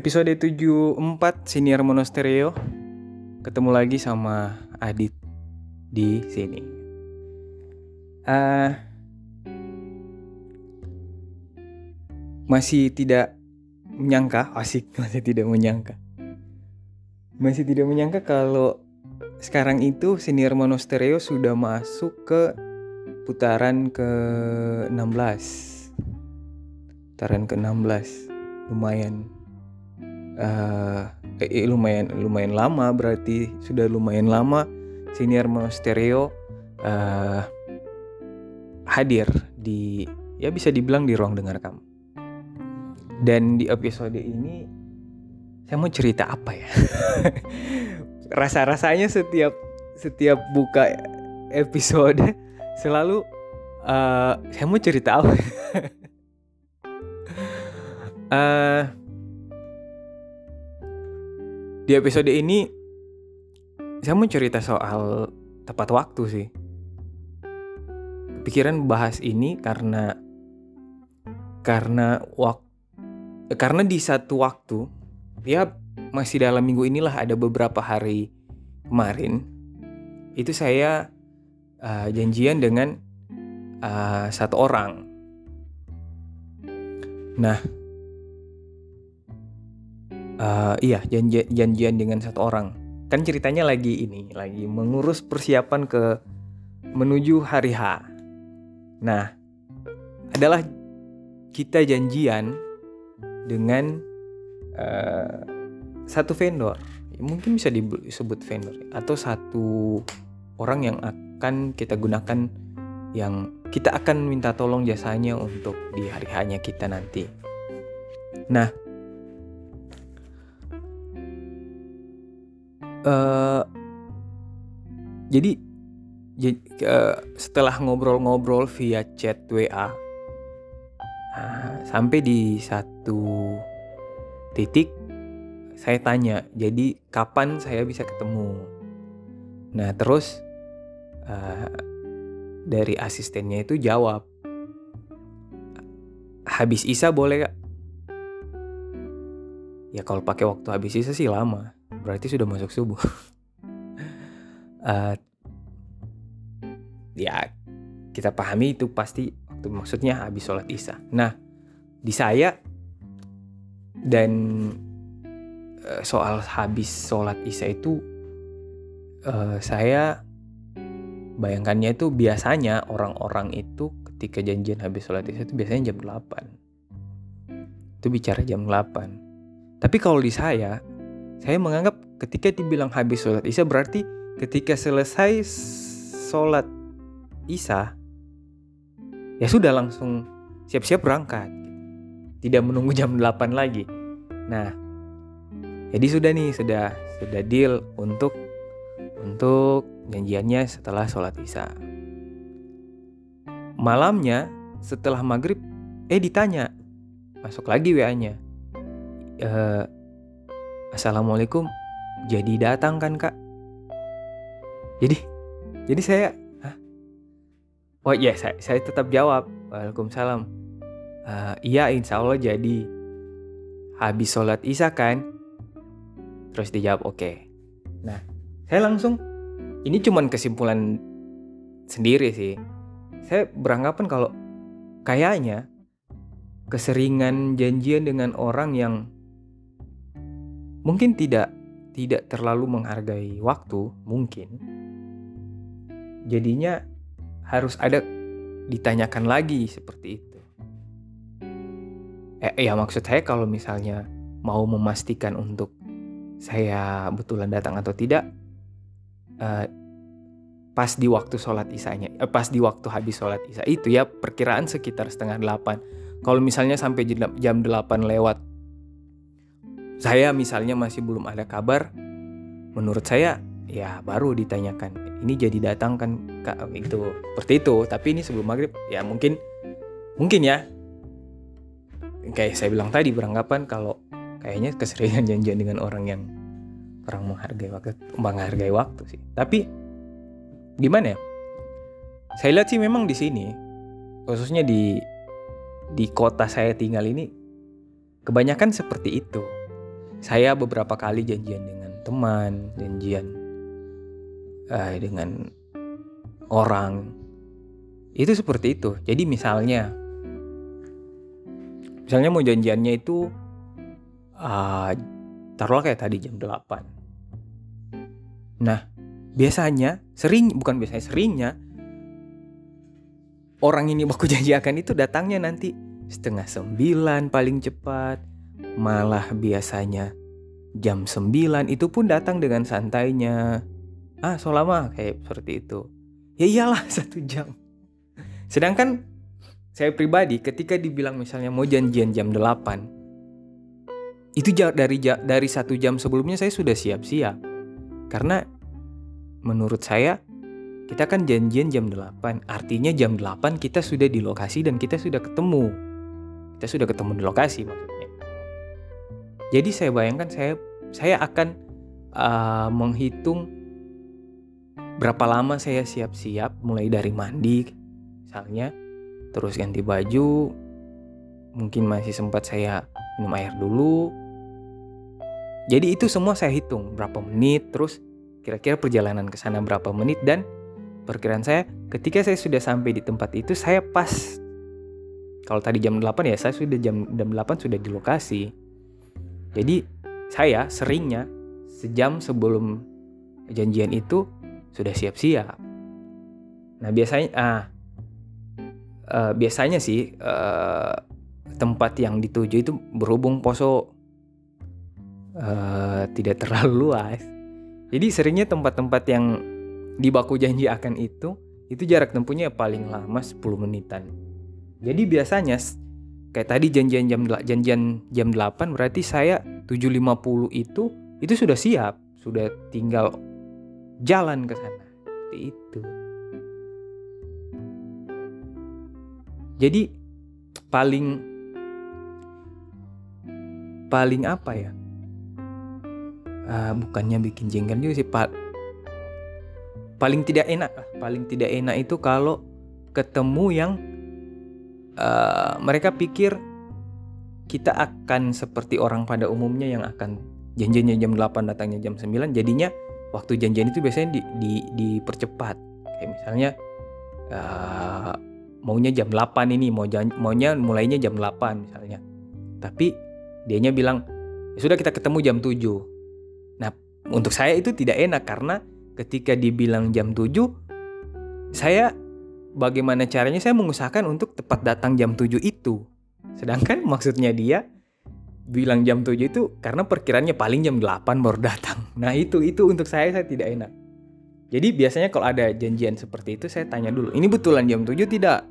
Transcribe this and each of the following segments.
Episode 74 Senior Monostereo Ketemu lagi sama Adit di sini. Uh, Masih tidak menyangka, asik masih tidak menyangka. Masih tidak menyangka kalau sekarang itu Senior Monostereo sudah masuk ke putaran ke-16 Putaran ke-16 Lumayan uh, eh, lumayan lumayan lama berarti sudah lumayan lama senior stereo uh, hadir di ya bisa dibilang di ruang dengar kamu. Dan di episode ini saya mau cerita apa ya? Rasa-rasanya setiap setiap buka episode selalu uh, saya mau cerita apa? uh, Di episode ini saya mau cerita soal tepat waktu sih. Pikiran bahas ini karena karena waktu karena di satu waktu ya masih dalam minggu inilah ada beberapa hari kemarin itu saya uh, janjian dengan uh, satu orang. Nah, uh, iya janji, janjian dengan satu orang. Kan ceritanya lagi ini lagi mengurus persiapan ke menuju hari H. Nah adalah kita janjian dengan uh, satu vendor. Mungkin bisa disebut vendor atau satu orang yang akan kita gunakan yang kita akan minta tolong jasanya untuk di hari hanya kita nanti. Nah, uh, jadi uh, setelah ngobrol-ngobrol via chat WA uh, sampai di satu titik saya tanya jadi kapan saya bisa ketemu? Nah terus uh, dari asistennya itu jawab habis isa boleh gak ya kalau pakai waktu habis isa sih lama berarti sudah masuk subuh. uh, ya kita pahami itu pasti waktu maksudnya habis sholat isya. Nah di saya dan uh, soal habis sholat isya itu uh, saya bayangkannya itu biasanya orang-orang itu ketika janjian habis sholat isya itu biasanya jam 8 itu bicara jam 8 tapi kalau di saya saya menganggap ketika dibilang habis sholat isya berarti ketika selesai sholat isya ya sudah langsung siap-siap berangkat. Tidak menunggu jam 8 lagi. Nah, jadi sudah nih, sudah sudah deal untuk untuk janjiannya setelah sholat isya. Malamnya setelah maghrib, eh ditanya, masuk lagi WA-nya. E, Assalamualaikum. Jadi datang kan kak? Jadi jadi saya Hah? oh iya saya, saya tetap jawab. Waalaikumsalam. Uh, iya insya Allah jadi. Habis sholat isya kan? Terus dijawab oke. Okay. nah saya langsung ini cuman kesimpulan sendiri sih. Saya beranggapan kalau kayaknya keseringan janjian dengan orang yang mungkin tidak tidak terlalu menghargai waktu mungkin. Jadinya harus ada ditanyakan lagi seperti itu. Eh, ya maksud saya kalau misalnya mau memastikan untuk saya betulan datang atau tidak eh, pas di waktu sholat isanya eh, pas di waktu habis sholat isya itu ya perkiraan sekitar setengah delapan. Kalau misalnya sampai jam delapan lewat saya misalnya masih belum ada kabar, menurut saya ya baru ditanyakan ini jadi datang kan kak? Itu seperti itu. Tapi ini sebelum maghrib ya mungkin mungkin ya. Kayak saya bilang tadi beranggapan kalau kayaknya keseringan janjian dengan orang yang kurang menghargai waktu menghargai waktu sih. Tapi gimana ya? Saya lihat sih memang di sini khususnya di di kota saya tinggal ini kebanyakan seperti itu saya beberapa kali janjian dengan teman, janjian uh, dengan orang. Itu seperti itu. Jadi misalnya misalnya mau janjiannya itu uh, taruhlah kayak tadi jam 8. Nah, biasanya sering bukan biasanya seringnya orang ini baku janji akan itu datangnya nanti setengah sembilan paling cepat malah biasanya jam sembilan itu pun datang dengan santainya. Ah so lama kayak seperti itu. Ya iyalah satu jam. Sedangkan saya pribadi ketika dibilang misalnya mau janjian jam 8 itu dari dari satu jam sebelumnya saya sudah siap-siap. Karena menurut saya kita kan janjian jam 8 artinya jam 8 kita sudah di lokasi dan kita sudah ketemu. Kita sudah ketemu di lokasi maksudnya jadi saya bayangkan saya saya akan uh, menghitung berapa lama saya siap-siap mulai dari mandi misalnya terus ganti baju mungkin masih sempat saya minum air dulu. Jadi itu semua saya hitung berapa menit terus kira-kira perjalanan ke sana berapa menit dan perkiraan saya ketika saya sudah sampai di tempat itu saya pas. Kalau tadi jam 8 ya saya sudah jam, jam 8 sudah di lokasi jadi saya seringnya sejam sebelum janjian itu sudah siap-siap nah biasanya ah uh, biasanya sih uh, tempat yang dituju itu berhubung poso uh, tidak terlalu luas jadi seringnya tempat-tempat yang di baku janji akan itu itu jarak tempuhnya paling lama 10 menitan. Jadi biasanya kayak tadi janjian jam janjian jam 8 berarti saya 7.50 itu itu sudah siap, sudah tinggal jalan ke sana. Seperti itu. Jadi paling paling apa ya? Uh, bukannya bikin jengkel juga sih, Pak paling tidak enak paling tidak enak itu kalau ketemu yang uh, mereka pikir kita akan seperti orang pada umumnya yang akan janjinya jam 8 datangnya jam 9 jadinya waktu janjian itu biasanya di, di, dipercepat. Kayak misalnya uh, maunya jam 8 ini mau jan, maunya mulainya jam 8 misalnya. Tapi dianya bilang ya sudah kita ketemu jam 7 nah untuk saya itu tidak enak karena ketika dibilang jam 7 saya bagaimana caranya saya mengusahakan untuk tepat datang jam 7 itu. Sedangkan maksudnya dia bilang jam 7 itu karena perkiranya paling jam 8 baru datang. Nah itu itu untuk saya saya tidak enak. Jadi biasanya kalau ada janjian seperti itu saya tanya dulu ini betulan jam 7 tidak?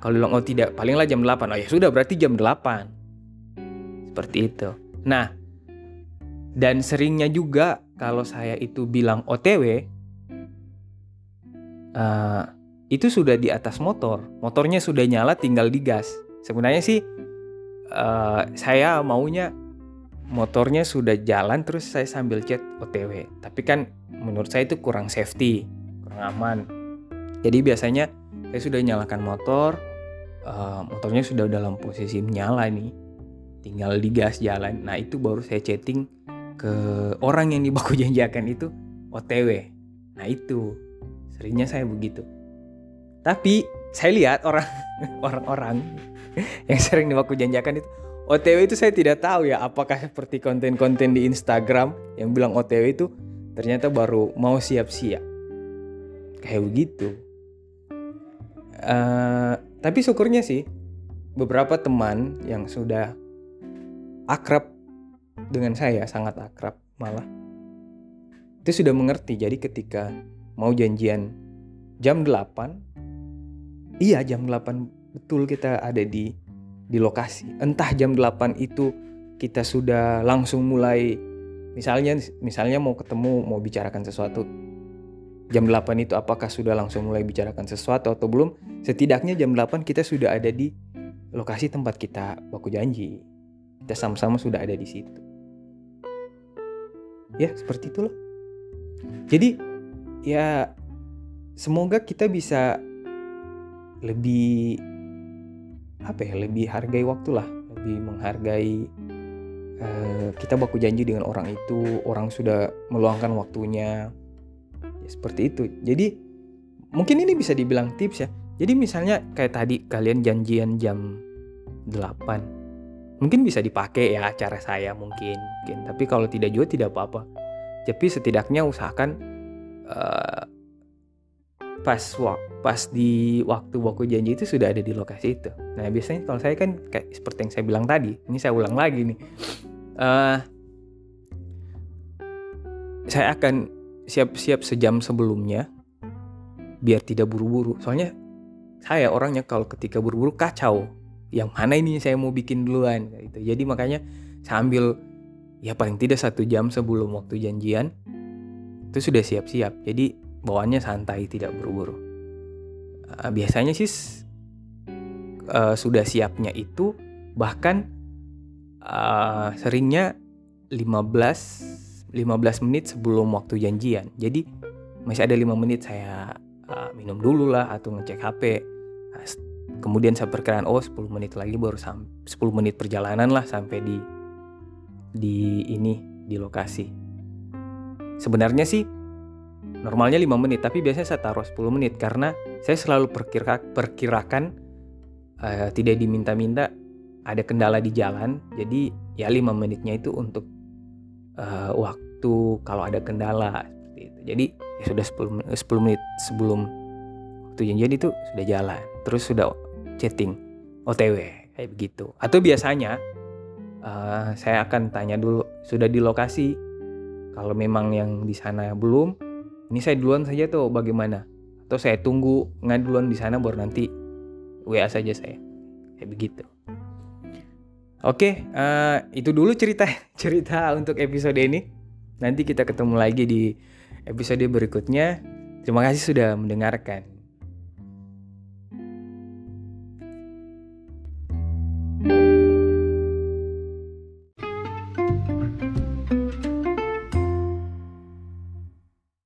Kalau bilang oh tidak palinglah jam 8 oh ya sudah berarti jam 8 seperti itu. Nah dan seringnya juga kalau saya itu bilang OTW, uh, eh, itu sudah di atas motor. Motornya sudah nyala, tinggal digas. Sebenarnya sih uh, saya maunya motornya sudah jalan terus saya sambil chat OTW. Tapi kan menurut saya itu kurang safety, kurang aman. Jadi biasanya saya sudah nyalakan motor, uh, motornya sudah dalam posisi menyala nih, tinggal digas jalan. Nah itu baru saya chatting ke orang yang dibaku janjikan itu OTW. Nah itu seringnya saya begitu. Tapi saya lihat orang orang-orang yang sering dibaku janjikan itu OTW itu saya tidak tahu ya apakah seperti konten-konten di Instagram yang bilang OTW itu ternyata baru mau siap-siap kayak begitu. Uh, tapi syukurnya sih beberapa teman yang sudah akrab dengan saya sangat akrab malah itu sudah mengerti jadi ketika mau janjian jam 8 iya jam 8 betul kita ada di di lokasi. Entah jam 8 itu kita sudah langsung mulai misalnya misalnya mau ketemu mau bicarakan sesuatu. Jam 8 itu apakah sudah langsung mulai bicarakan sesuatu atau belum? Setidaknya jam 8 kita sudah ada di lokasi tempat kita baku janji. Kita sama-sama sudah ada di situ. Ya seperti itulah. Jadi ya semoga kita bisa lebih apa ya lebih hargai waktu lah. Lebih menghargai uh, kita baku janji dengan orang itu orang sudah meluangkan waktunya. Ya, seperti itu. Jadi mungkin ini bisa dibilang tips ya. Jadi misalnya kayak tadi kalian janjian jam 8 mungkin bisa dipakai ya cara saya mungkin mungkin. Tapi kalau tidak juga tidak apa-apa. Tapi setidaknya usahakan uh, pas pas di waktu waktu janji itu sudah ada di lokasi itu. Nah biasanya kalau saya kan kayak seperti yang saya bilang tadi, ini saya ulang lagi nih. Uh, saya akan siap-siap sejam sebelumnya biar tidak buru-buru. Soalnya saya orangnya kalau ketika buru-buru kacau. Yang mana ini saya mau bikin duluan gitu. Jadi makanya saya ambil ya paling tidak satu jam sebelum waktu janjian itu sudah siap-siap. Jadi bawaannya santai tidak buru-buru uh, biasanya sih uh, sudah siapnya itu bahkan uh, seringnya 15 15 menit sebelum waktu janjian. Jadi masih ada lima menit saya uh, minum dulu lah atau ngecek HP nah, kemudian saya perkiraan oh 10 menit lagi baru 10 menit perjalanan lah sampai di di ini di lokasi. Sebenarnya sih Normalnya 5 menit, tapi biasanya saya taruh 10 menit karena saya selalu perkira perkirakan uh, tidak diminta-minta ada kendala di jalan. Jadi ya 5 menitnya itu untuk uh, waktu kalau ada kendala seperti itu. Jadi ya sudah 10 menit, 10 menit sebelum waktu janjian itu sudah jalan. Terus sudah chatting OTW kayak begitu. Atau biasanya uh, saya akan tanya dulu sudah di lokasi. Kalau memang yang di sana belum, ini saya duluan saja tuh bagaimana atau saya tunggu nggak duluan di sana baru nanti WA saja saya kayak begitu Oke, uh, itu dulu cerita cerita untuk episode ini. Nanti kita ketemu lagi di episode berikutnya. Terima kasih sudah mendengarkan.